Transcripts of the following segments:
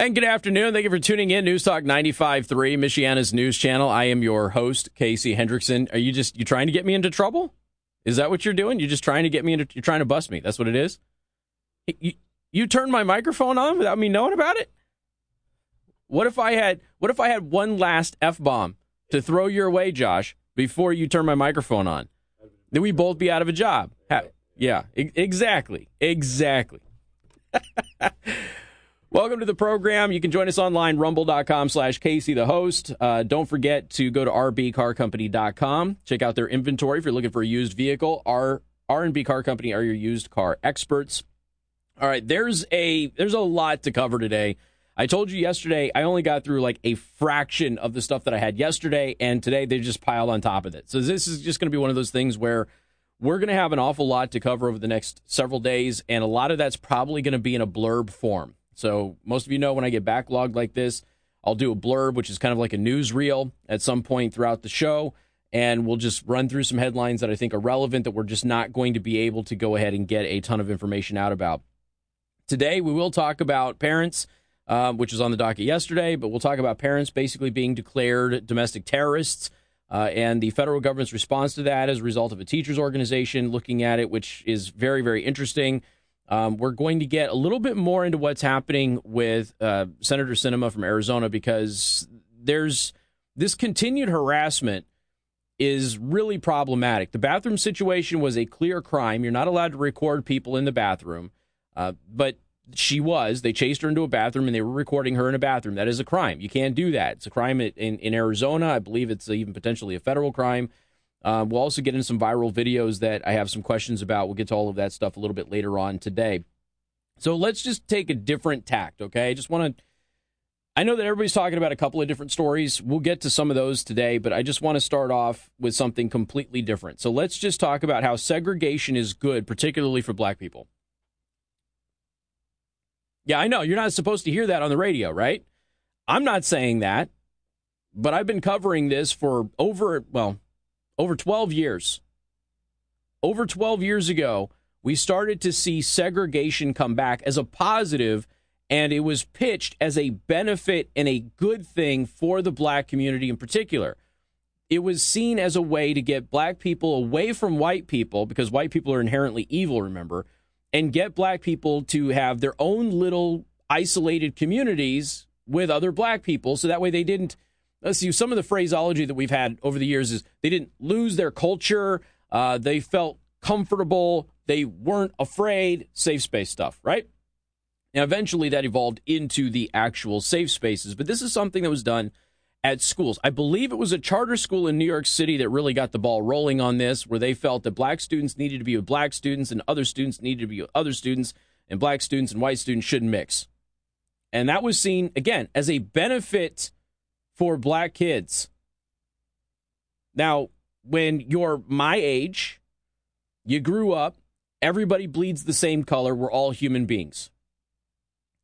And good afternoon. Thank you for tuning in. News Talk 95.3, Michiana's news channel. I am your host, Casey Hendrickson. Are you just you trying to get me into trouble? Is that what you're doing? You're just trying to get me into you're trying to bust me. That's what it is? You, you turned my microphone on without me knowing about it? What if I had what if I had one last F bomb to throw your way, Josh, before you turn my microphone on? Then we both be out of a job. Yeah, exactly. Exactly. Welcome to the program. You can join us online, rumble.com slash Casey, the host. Uh, don't forget to go to rbcarcompany.com. Check out their inventory if you're looking for a used vehicle. Our R&B Car Company are your used car experts. All right, there's a there's a lot to cover today. I told you yesterday I only got through like a fraction of the stuff that I had yesterday, and today they just piled on top of it. So this is just going to be one of those things where we're going to have an awful lot to cover over the next several days, and a lot of that's probably going to be in a blurb form. So most of you know when I get backlogged like this, I'll do a blurb, which is kind of like a news reel at some point throughout the show. And we'll just run through some headlines that I think are relevant that we're just not going to be able to go ahead and get a ton of information out about. Today, we will talk about parents, um, which was on the docket yesterday, but we'll talk about parents basically being declared domestic terrorists uh, and the federal government's response to that as a result of a teachers organization looking at it, which is very, very interesting. Um, we're going to get a little bit more into what's happening with uh, Senator Sinema from Arizona because there's this continued harassment is really problematic. The bathroom situation was a clear crime. You're not allowed to record people in the bathroom, uh, but she was. They chased her into a bathroom and they were recording her in a bathroom. That is a crime. You can't do that. It's a crime in, in Arizona. I believe it's even potentially a federal crime. Uh, we'll also get into some viral videos that I have some questions about. We'll get to all of that stuff a little bit later on today. So let's just take a different tact, okay? I just want to. I know that everybody's talking about a couple of different stories. We'll get to some of those today, but I just want to start off with something completely different. So let's just talk about how segregation is good, particularly for black people. Yeah, I know. You're not supposed to hear that on the radio, right? I'm not saying that, but I've been covering this for over, well, over 12 years. Over 12 years ago, we started to see segregation come back as a positive, and it was pitched as a benefit and a good thing for the black community in particular. It was seen as a way to get black people away from white people because white people are inherently evil, remember, and get black people to have their own little isolated communities with other black people so that way they didn't let's see, some of the phraseology that we've had over the years is they didn't lose their culture. Uh, they felt comfortable. They weren't afraid. Safe space stuff, right? Now, eventually that evolved into the actual safe spaces, but this is something that was done at schools. I believe it was a charter school in New York City that really got the ball rolling on this, where they felt that black students needed to be with black students and other students needed to be with other students, and black students and white students shouldn't mix. And that was seen, again, as a benefit for black kids. Now, when you're my age, you grew up, everybody bleeds the same color. We're all human beings.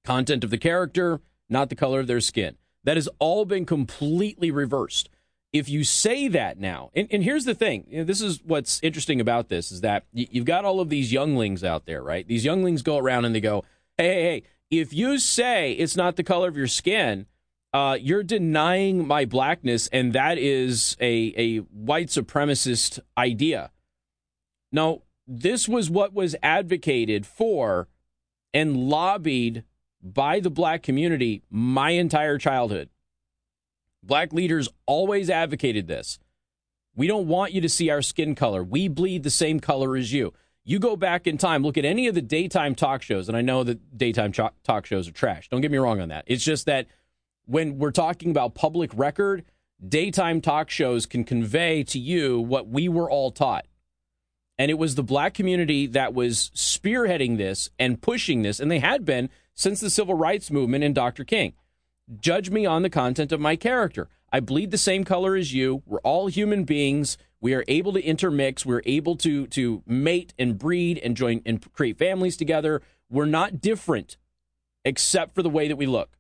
Content of the character, not the color of their skin. That has all been completely reversed. If you say that now, and, and here's the thing you know, this is what's interesting about this is that you've got all of these younglings out there, right? These younglings go around and they go, hey, hey, hey, if you say it's not the color of your skin, uh, you're denying my blackness, and that is a, a white supremacist idea. Now, this was what was advocated for and lobbied by the black community my entire childhood. Black leaders always advocated this. We don't want you to see our skin color. We bleed the same color as you. You go back in time, look at any of the daytime talk shows, and I know that daytime talk shows are trash. Don't get me wrong on that. It's just that when we're talking about public record, daytime talk shows can convey to you what we were all taught. And it was the black community that was spearheading this and pushing this, and they had been since the civil rights movement and Dr. King. Judge me on the content of my character. I bleed the same color as you. We're all human beings. We are able to intermix. We're able to to mate and breed and join and create families together. We're not different except for the way that we look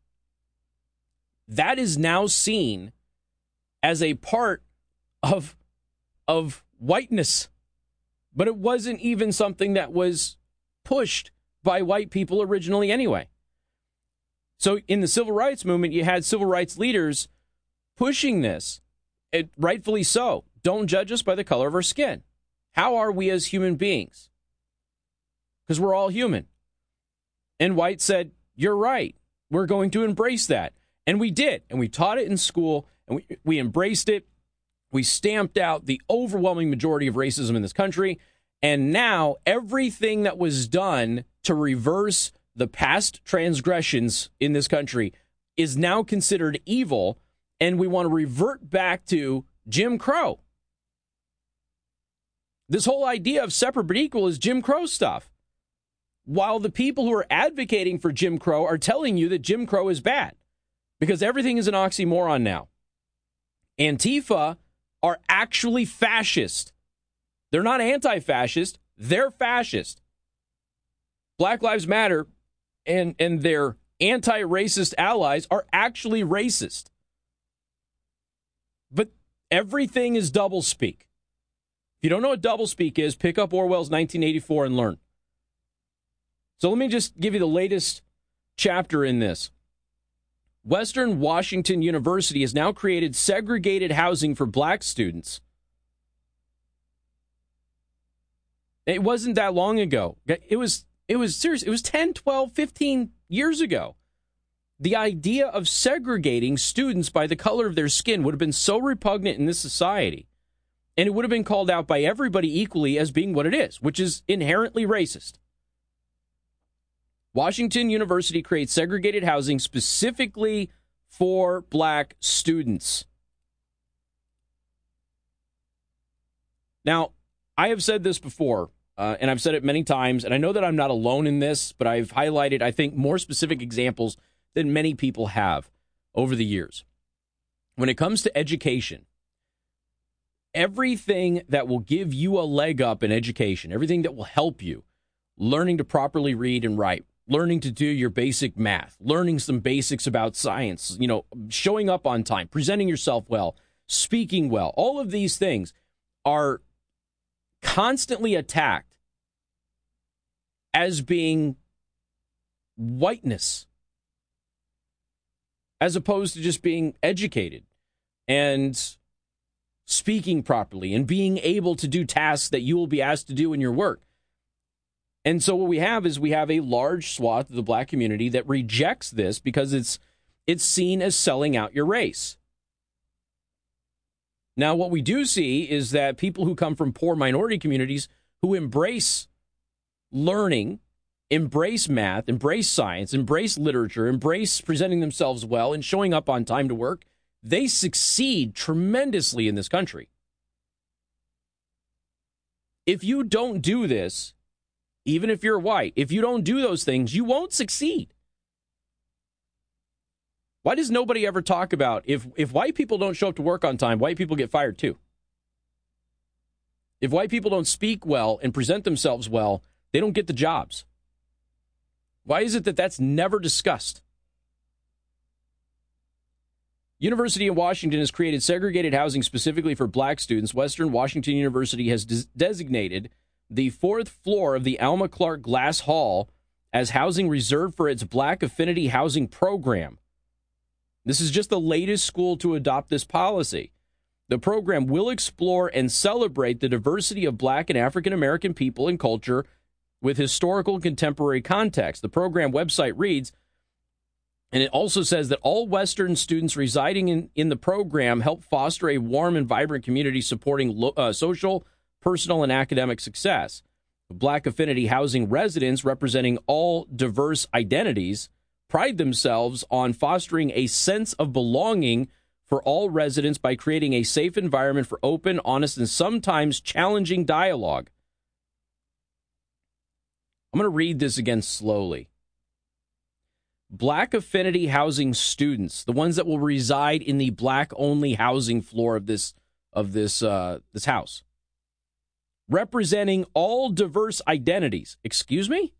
that is now seen as a part of of whiteness but it wasn't even something that was pushed by white people originally anyway So in the civil rights movement, you had civil rights leaders pushing this, it, rightfully so. Don't judge us by the color of our skin. How are we as human beings? Because we're all human. And White said, You're right. We're going to embrace that. And we did. And we taught it in school and we, we embraced it. We stamped out the overwhelming majority of racism in this country. And now everything that was done to reverse the past transgressions in this country is now considered evil. And we want to revert back to Jim Crow. This whole idea of separate but equal is Jim Crow stuff. While the people who are advocating for Jim Crow are telling you that Jim Crow is bad because everything is an oxymoron now. Antifa are actually fascist. They're not anti fascist, they're fascist. Black Lives Matter and, and their anti racist allies are actually racist. But everything is doublespeak. If you don't know what doublespeak is, pick up Orwell's 1984 and learn. So let me just give you the latest chapter in this. Western Washington University has now created segregated housing for black students. It wasn't that long ago. It was it was serious. It was 10, 12, 15 years ago. The idea of segregating students by the color of their skin would have been so repugnant in this society. And it would have been called out by everybody equally as being what it is, which is inherently racist. Washington University creates segregated housing specifically for black students. Now, I have said this before, uh, and I've said it many times, and I know that I'm not alone in this, but I've highlighted, I think, more specific examples than many people have over the years. When it comes to education, everything that will give you a leg up in education, everything that will help you, learning to properly read and write, learning to do your basic math, learning some basics about science, you know, showing up on time, presenting yourself well, speaking well. All of these things are constantly attacked as being whiteness as opposed to just being educated and speaking properly and being able to do tasks that you will be asked to do in your work. And so what we have is we have a large swath of the black community that rejects this because it's it's seen as selling out your race. Now what we do see is that people who come from poor minority communities who embrace learning, embrace math, embrace science, embrace literature, embrace presenting themselves well and showing up on time to work, they succeed tremendously in this country. If you don't do this, even if you're white, if you don't do those things, you won't succeed. Why does nobody ever talk about if if white people don't show up to work on time, white people get fired too? If white people don't speak well and present themselves well, they don't get the jobs. Why is it that that's never discussed? University of Washington has created segregated housing specifically for black students. Western Washington University has des- designated the fourth floor of the Alma Clark Glass Hall as housing reserved for its Black Affinity Housing Program. This is just the latest school to adopt this policy. The program will explore and celebrate the diversity of Black and African American people and culture with historical and contemporary context. The program website reads, and it also says that all Western students residing in, in the program help foster a warm and vibrant community supporting lo- uh, social, personal and academic success. Black affinity housing residents representing all diverse identities pride themselves on fostering a sense of belonging for all residents by creating a safe environment for open, honest, and sometimes challenging dialogue. I'm going to read this again slowly. Black affinity housing students, the ones that will reside in the black only housing floor of this of this uh, this house, representing all diverse identities. Excuse me?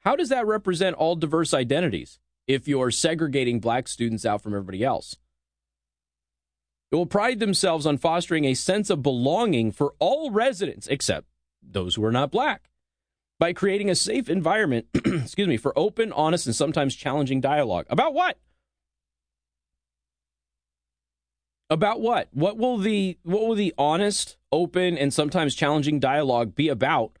How does that represent all diverse identities if you're segregating black students out from everybody else? It will pride themselves on fostering a sense of belonging for all residents, except those who are not black, by creating a safe environment, excuse me, for open, honest, and sometimes challenging dialogue. About what? About what? What will the what will the honest, open, and sometimes challenging dialogue be about?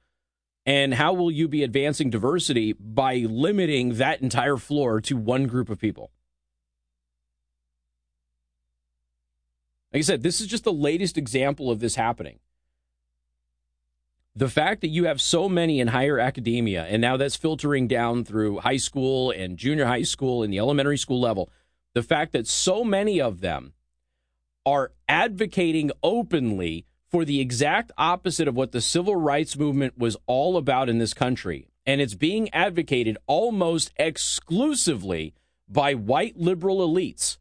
And how will you be advancing diversity by limiting that entire floor to one group of people? Like I said, this is just the latest example of this happening. The fact that you have so many in higher academia, and now that's filtering down through high school and junior high school and the elementary school level, the fact that so many of them are advocating openly for the exact opposite of what the civil rights movement was all about in this country. And it's being advocated almost exclusively by white liberal elites.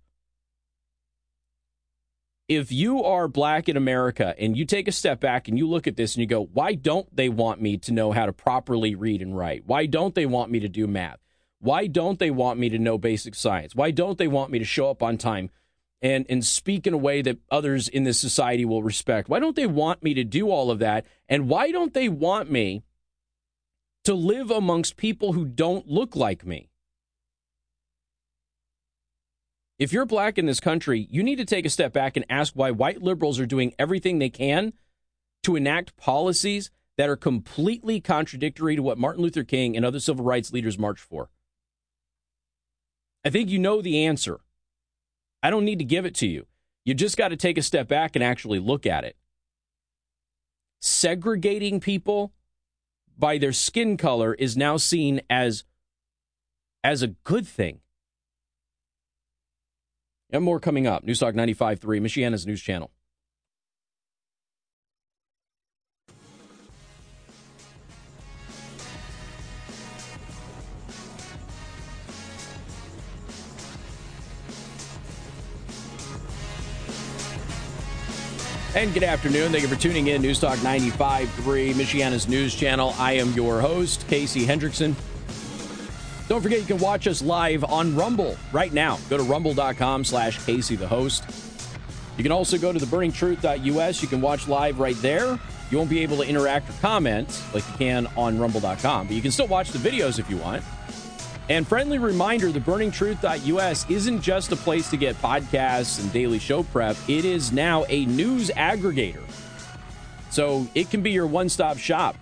If you are black in America and you take a step back and you look at this and you go, why don't they want me to know how to properly read and write? Why don't they want me to do math? Why don't they want me to know basic science? Why don't they want me to show up on time? And and speak in a way that others in this society will respect? Why don't they want me to do all of that? And why don't they want me to live amongst people who don't look like me? If you're black in this country, you need to take a step back and ask why white liberals are doing everything they can to enact policies that are completely contradictory to what Martin Luther King and other civil rights leaders marched for. I think you know the answer. I don't need to give it to you. You just got to take a step back and actually look at it. Segregating people by their skin color is now seen as as a good thing. And more coming up. Newstalk 95.3, Michiana's news channel. And good afternoon. Thank you for tuning in. News Talk 95.3, Michiana's news channel. I am your host, Casey Hendrickson. Don't forget you can watch us live on Rumble right now. Go to rumble.com slash Casey the host. You can also go to theburningtruth.us. You can watch live right there. You won't be able to interact or comment like you can on rumble.com, but you can still watch the videos if you want. And friendly reminder the burningtruth.us isn't just a place to get podcasts and daily show prep, it is now a news aggregator. So it can be your one stop shop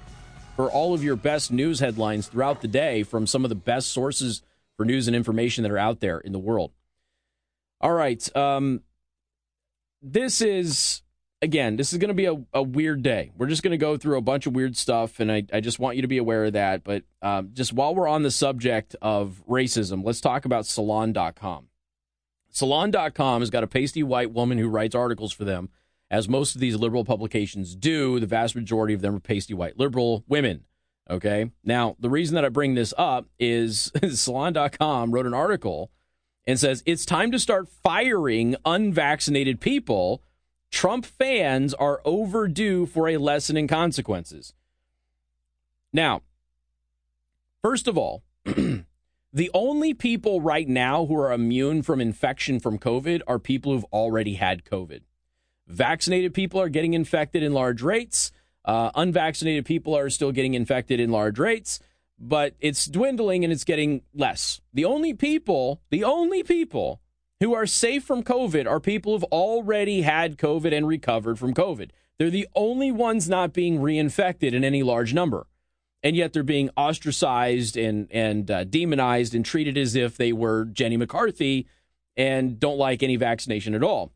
for all of your best news headlines throughout the day from some of the best sources for news and information that are out there in the world. All right. Um, this is again, this is going to be a, a, weird day. We're just going to go through a bunch of weird stuff, and I, I just want you to be aware of that. But um, just while we're on the subject of racism, let's talk about Salon.com. Salon.com has got a pasty white woman who writes articles for them, as most of these liberal publications do. The vast majority of them are pasty white liberal women. Okay. Now, the reason that I bring this up is Salon.com wrote an article and says it's time to start firing unvaccinated people Trump fans are overdue for a lesson in consequences. Now, first of all, the only people right now who are immune from infection from COVID are people who've already had COVID. Vaccinated people are getting infected in large rates. Uh, unvaccinated people are still getting infected in large rates, but it's dwindling and it's getting less. The only people, the only people who are safe from COVID are people who've already had COVID and recovered from COVID. They're the only ones not being reinfected in any large number. And yet they're being ostracized and, and uh, demonized and treated as if they were Jenny McCarthy and don't like any vaccination at all.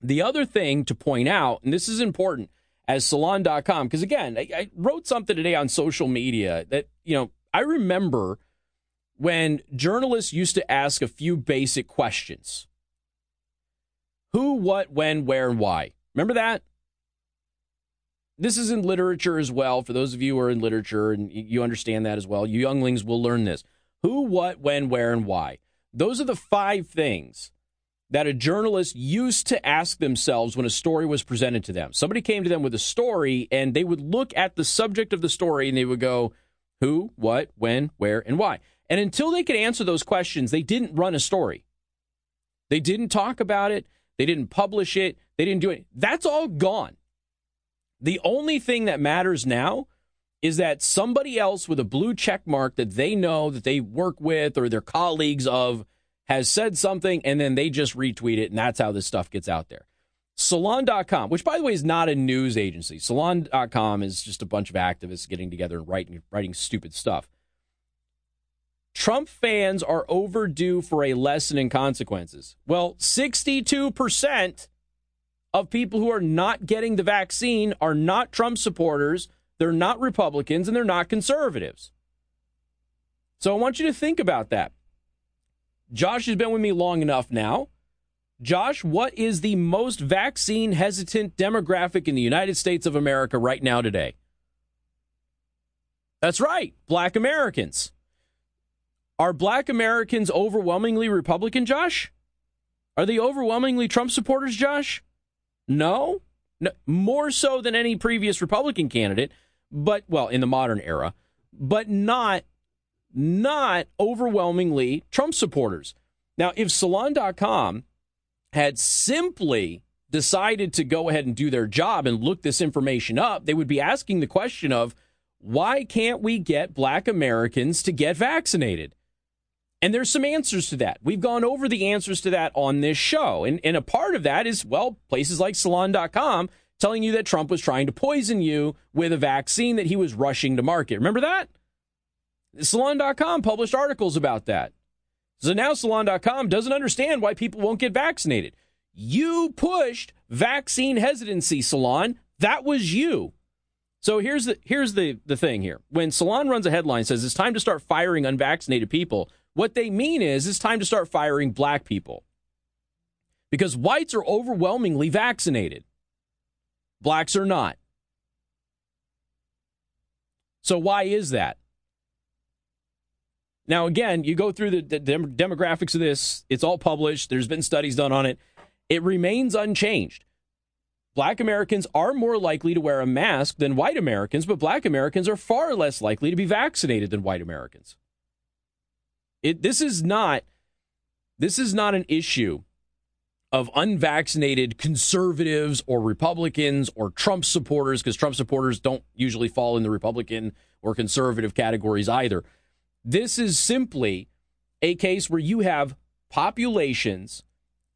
The other thing to point out, and this is important, as salon.com, because again, I, I wrote something today on social media that, you know, I remember when journalists used to ask a few basic questions who, what, when, where, and why. Remember that? This is in literature as well. For those of you who are in literature and you understand that as well, you younglings will learn this. Who, what, when, where, and why. Those are the five things that a journalist used to ask themselves when a story was presented to them. Somebody came to them with a story and they would look at the subject of the story and they would go, who, what, when, where, and why. And until they could answer those questions, they didn't run a story. They didn't talk about it. They didn't publish it. They didn't do it. That's all gone. The only thing that matters now is that somebody else with a blue check mark that they know that they work with or their colleagues of has said something and then they just retweet it and that's how this stuff gets out there. Salon.com, which by the way is not a news agency. Salon.com is just a bunch of activists getting together and writing writing stupid stuff. Trump fans are overdue for a lesson in consequences. Well, 62% of people who are not getting the vaccine are not Trump supporters, they're not Republicans, and they're not conservatives. So I want you to think about that. Josh has been with me long enough now. Josh, what is the most vaccine hesitant demographic in the United States of America right now today? That's right, black Americans. Are black Americans overwhelmingly Republican, Josh? Are they overwhelmingly Trump supporters, Josh? No? no? More so than any previous Republican candidate, but, well, in the modern era, but not, not overwhelmingly Trump supporters. Now, if Salon.com had simply decided to go ahead and do their job and look this information up, they would be asking the question of why can't we get black Americans to get vaccinated? And there's some answers to that. We've gone over the answers to that on this show. And, and a part of that is, well, places like salon.com telling you that Trump was trying to poison you with a vaccine that he was rushing to market. Remember that? Salon.com published articles about that. So now Salon.com doesn't understand why people won't get vaccinated. You pushed vaccine hesitancy, Salon. That was you. So here's the here's the the thing here. When Salon runs a headline says it's time to start firing unvaccinated people, what they mean is it's time to start firing black people. Because whites are overwhelmingly vaccinated. Blacks are not. So why is that? Now, again, you go through the, the dem- demographics of this, it's all published, there's been studies done on it. It remains unchanged. Black Americans are more likely to wear a mask than white Americans, but black Americans are far less likely to be vaccinated than white Americans. It, this is not this is not an issue of unvaccinated conservatives or Republicans or Trump supporters because Trump supporters don't usually fall in the Republican or conservative categories either. This is simply a case where you have populations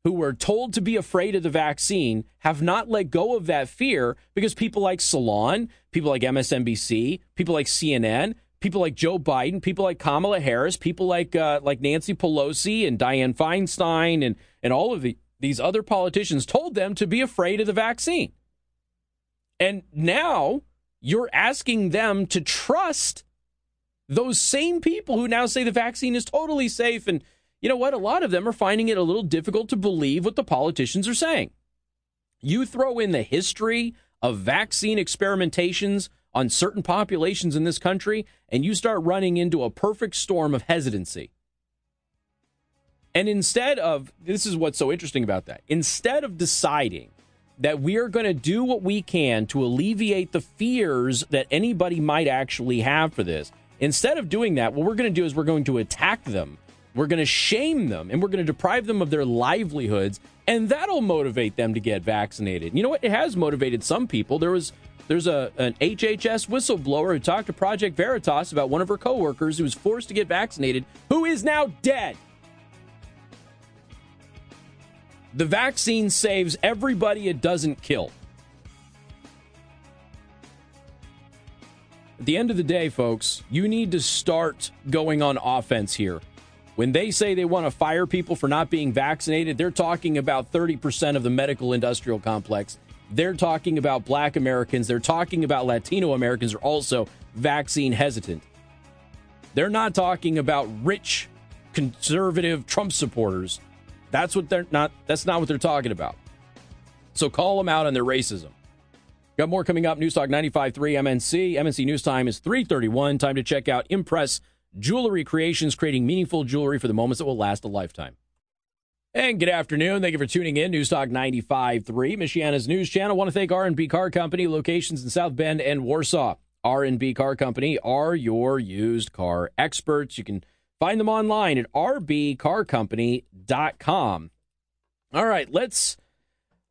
who were told to be afraid of the vaccine have not let go of that fear because people like Salon, people like MSNBC, people like CNN, people like Joe Biden, people like Kamala Harris, people like uh, like Nancy Pelosi and Dianne Feinstein and and all of the, these other politicians told them to be afraid of the vaccine. And now you're asking them to trust those same people who now say the vaccine is totally safe. And you know what? A lot of them are finding it a little difficult to believe what the politicians are saying. You throw in the history of vaccine experimentations on certain populations in this country, and you start running into a perfect storm of hesitancy. And instead of, this is what's so interesting about that, instead of deciding that we are going to do what we can to alleviate the fears that anybody might actually have for this, Instead of doing that, what we're going to do is we're going to attack them. We're going to shame them and we're going to deprive them of their livelihoods and that'll motivate them to get vaccinated. You know what? It has motivated some people. There was there's a an HHS whistleblower who talked to Project Veritas about one of her coworkers who was forced to get vaccinated who is now dead. The vaccine saves everybody it doesn't kill. At the end of the day, folks, you need to start going on offense here. When they say they want to fire people for not being vaccinated, they're talking about 30% of the medical industrial complex. They're talking about black Americans. They're talking about Latino Americans are also vaccine hesitant. They're not talking about rich conservative Trump supporters. That's what they're not that's not what they're talking about. So call them out on their racism. Got more coming up. News Newstalk 95.3 MNC. MNC News Time is 331. Time to check out Impress Jewelry Creations, creating meaningful jewelry for the moments that will last a lifetime. And good afternoon. Thank you for tuning in. News Newstalk 95.3, Michiana's news channel. I want to thank R&B Car Company, locations in South Bend and Warsaw. R&B Car Company are your used car experts. You can find them online at rbcarcompany.com. All right, let's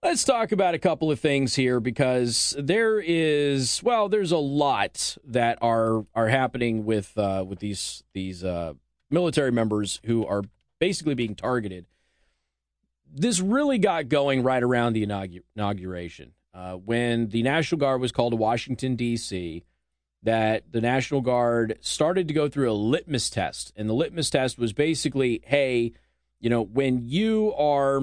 Let's talk about a couple of things here because there is well, there's a lot that are are happening with uh, with these these uh, military members who are basically being targeted. This really got going right around the inauguration uh, when the National Guard was called to Washington D.C. That the National Guard started to go through a litmus test, and the litmus test was basically, hey, you know, when you are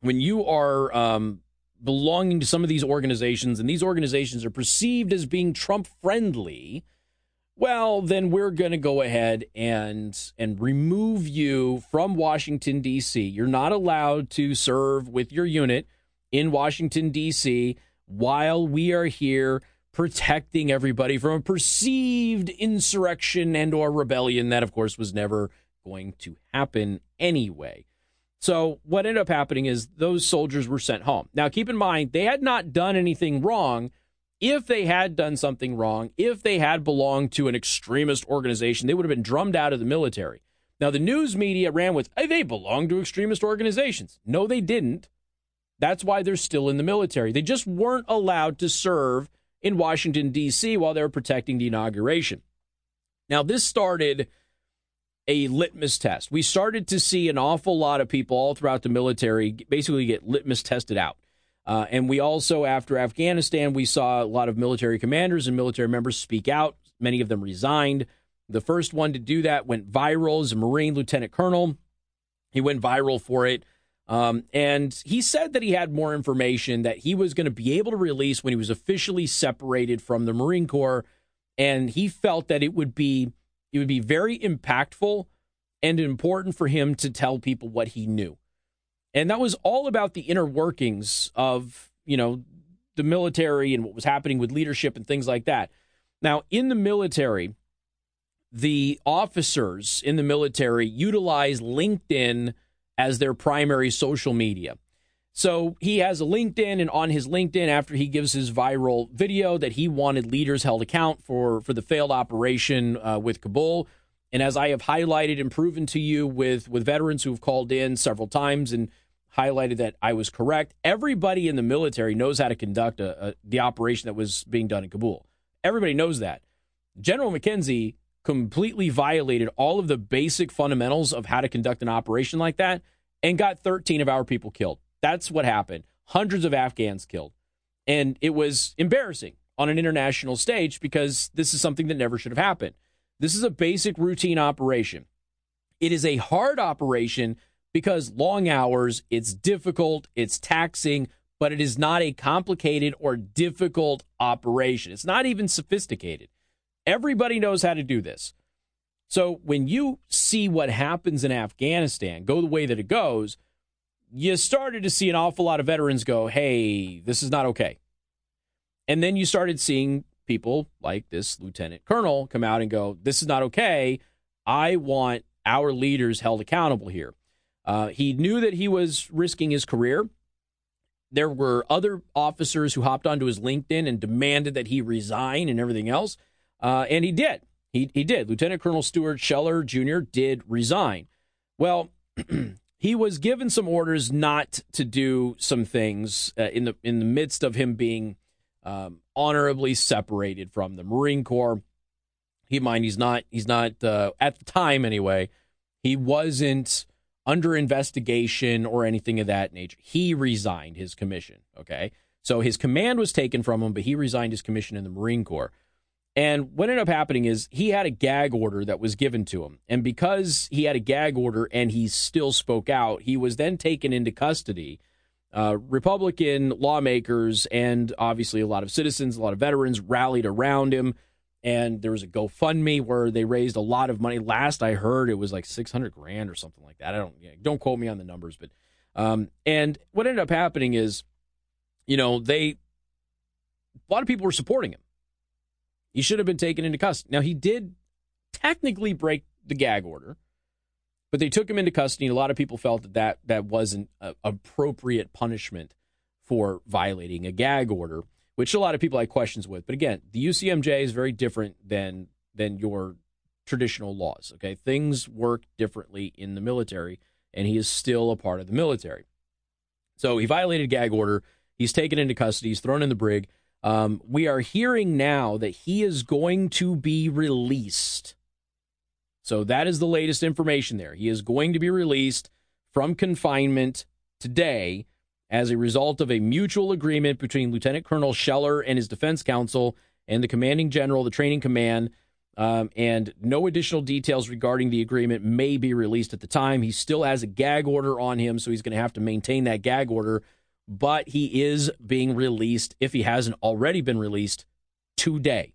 when you are um, belonging to some of these organizations and these organizations are perceived as being Trump friendly, well, then we're going to go ahead and and remove you from Washington D.C. You're not allowed to serve with your unit in Washington D.C. while we are here protecting everybody from a perceived insurrection and or rebellion that of course was never going to happen anyway. So what ended up happening is those soldiers were sent home. Now, keep in mind, they had not done anything wrong. If they had done something wrong, if they had belonged to an extremist organization, they would have been drummed out of the military. Now, the news media ran with, hey, they belong to extremist organizations. No, they didn't. That's why they're still in the military. They just weren't allowed to serve in Washington, D.C. while they were protecting the inauguration. Now, this started a litmus test. We started to see an awful lot of people all throughout the military basically get litmus tested out. Uh, and we also, after Afghanistan, we saw a lot of military commanders and military members speak out. Many of them resigned. The first one to do that went viral as a Marine lieutenant colonel. He went viral for it. Um, and he said that he had more information that he was going to be able to release when he was officially separated from the Marine Corps. And he felt that it would be it would be very impactful and important for him to tell people what he knew. And that was all about the inner workings of, you know, the military and what was happening with leadership and things like that. Now, in the military, the officers in the military utilize LinkedIn as their primary social media. So he has a LinkedIn, and on his LinkedIn, after he gives his viral video that he wanted leaders held account for for the failed operation uh, with Kabul, and as I have highlighted and proven to you with with veterans who have called in several times and highlighted that I was correct, everybody in the military knows how to conduct a, a, the operation that was being done in Kabul. Everybody knows that. General McKenzie completely violated all of the basic fundamentals of how to conduct an operation like that and got 13 of our people killed. That's what happened. Hundreds of Afghans killed. And it was embarrassing on an international stage because this is something that never should have happened. This is a basic routine operation. It is a hard operation because long hours, it's difficult, it's taxing, but it is not a complicated or difficult operation. It's not even sophisticated. Everybody knows how to do this. So when you see what happens in Afghanistan go the way that it goes, you started to see an awful lot of veterans go, hey, this is not okay. And then you started seeing people like this lieutenant colonel come out and go, this is not okay. I want our leaders held accountable here. Uh, he knew that he was risking his career. There were other officers who hopped onto his LinkedIn and demanded that he resign and everything else. Uh, and he did. He, he did. Lieutenant Colonel Stuart Scheller Jr. did resign. Well, he was given some orders not to do some things uh, in the in the midst of him being um, honorably separated from the Marine Corps. He mind he's not he's not uh, at the time anyway. He wasn't under investigation or anything of that nature. He resigned his commission. Okay, so his command was taken from him, but he resigned his commission in the Marine Corps. And what ended up happening is he had a gag order that was given to him. And because he had a gag order and he still spoke out, he was then taken into custody. Uh, Republican lawmakers and obviously a lot of citizens, a lot of veterans rallied around him. And there was a GoFundMe where they raised a lot of money. Last I heard, it was like 600 grand or something like that. I don't, don't quote me on the numbers, but, um, and what ended up happening is, you know, they, a lot of people were supporting him he should have been taken into custody. Now, he did technically break the gag order, but they took him into custody. A lot of people felt that that, that wasn't appropriate punishment for violating a gag order, which a lot of people had questions with. But again, the UCMJ is very different than than your traditional laws. Okay, things work differently in the military, and he is still a part of the military. So he violated gag order. He's taken into custody. He's thrown in the brig. Um, we are hearing now that he is going to be released. So that is the latest information there. He is going to be released from confinement today as a result of a mutual agreement between Lieutenant Colonel Scheller and his defense counsel and the commanding general, the training command. Um, and no additional details regarding the agreement may be released at the time. He still has a gag order on him, so he's going to have to maintain that gag order. But he is being released, if he hasn't already been released, today.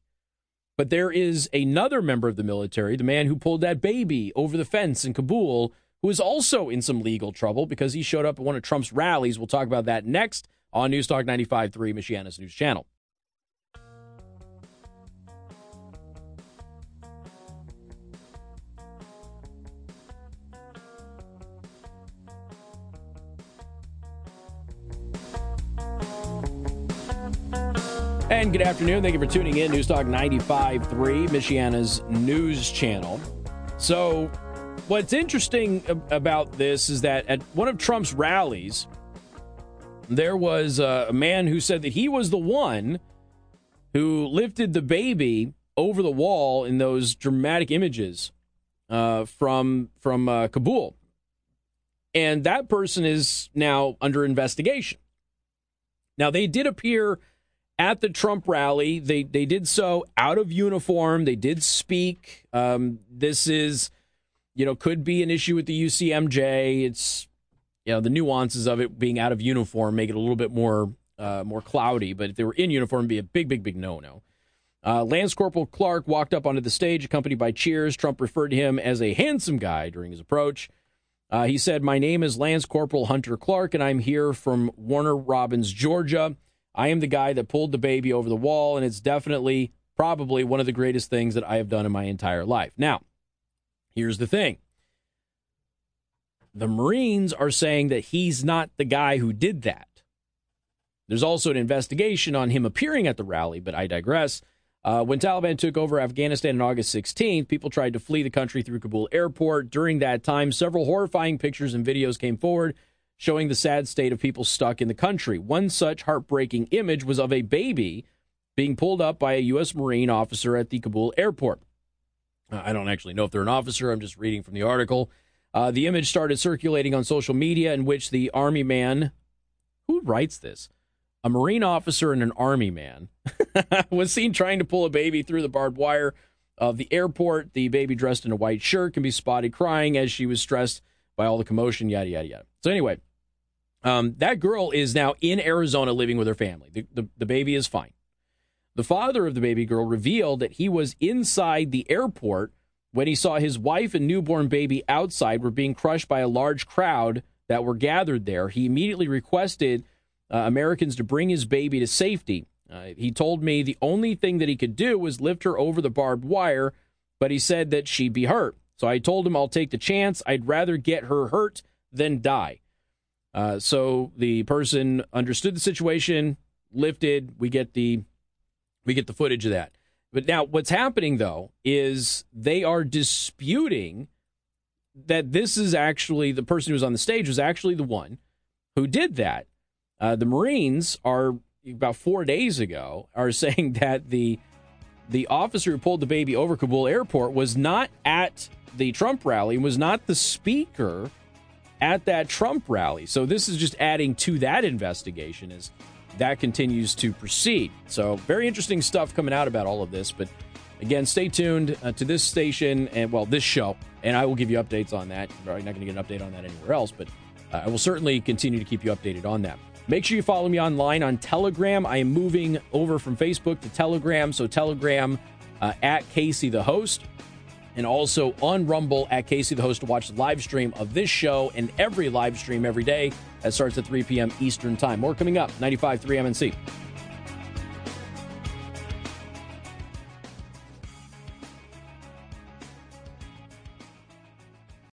But there is another member of the military, the man who pulled that baby over the fence in Kabul, who is also in some legal trouble because he showed up at one of Trump's rallies. We'll talk about that next on News Talk 95.3, Michiana's News Channel. And good afternoon. Thank you for tuning in. News Talk 95.3, Michiana's news channel. So, what's interesting about this is that at one of Trump's rallies, there was a man who said that he was the one who lifted the baby over the wall in those dramatic images uh, from from uh, Kabul, and that person is now under investigation. Now, they did appear at the Trump rally. They they did so out of uniform. They did speak. Um, this is, you know, could be an issue with the UCMJ. It's, you know, the nuances of it being out of uniform make it a little bit more uh, more cloudy. But if they were in uniform, it'd be a big, big, big no no. Uh, Lance Corporal Clark walked up onto the stage, accompanied by cheers. Trump referred to him as a handsome guy during his approach. Uh, he said, My name is Lance Corporal Hunter Clark, and I'm here from Warner Robins, Georgia. I am the guy that pulled the baby over the wall, and it's definitely, probably one of the greatest things that I have done in my entire life. Now, here's the thing the Marines are saying that he's not the guy who did that. There's also an investigation on him appearing at the rally, but I digress. Uh, when Taliban took over Afghanistan on August 16th, people tried to flee the country through Kabul airport. During that time, several horrifying pictures and videos came forward showing the sad state of people stuck in the country. One such heartbreaking image was of a baby being pulled up by a U.S. Marine officer at the Kabul airport. Uh, I don't actually know if they're an officer, I'm just reading from the article. Uh, the image started circulating on social media in which the army man, who writes this? A Marine officer and an army man was seen trying to pull a baby through the barbed wire of the airport. The baby, dressed in a white shirt, can be spotted crying as she was stressed by all the commotion, yada, yada, yada. So, anyway, um, that girl is now in Arizona living with her family. The, the, the baby is fine. The father of the baby girl revealed that he was inside the airport when he saw his wife and newborn baby outside were being crushed by a large crowd that were gathered there. He immediately requested uh, Americans to bring his baby to safety. Uh, he told me the only thing that he could do was lift her over the barbed wire, but he said that she'd be hurt. So I told him I'll take the chance. I'd rather get her hurt than die. Uh, so the person understood the situation, lifted. We get the we get the footage of that. But now, what's happening though is they are disputing that this is actually the person who was on the stage was actually the one who did that. Uh, the Marines are about four days ago are saying that the the officer who pulled the baby over Kabul airport was not at the Trump rally, and was not the speaker at that Trump rally. So this is just adding to that investigation as that continues to proceed. So very interesting stuff coming out about all of this. But again, stay tuned uh, to this station and well, this show, and I will give you updates on that. You're probably not going to get an update on that anywhere else, but uh, I will certainly continue to keep you updated on that. Make sure you follow me online on Telegram. I am moving over from Facebook to Telegram, so Telegram uh, at Casey the host and also on Rumble at Casey the host to watch the live stream of this show and every live stream every day that starts at 3 p.m. Eastern Time. More coming up, 95.3 MNC.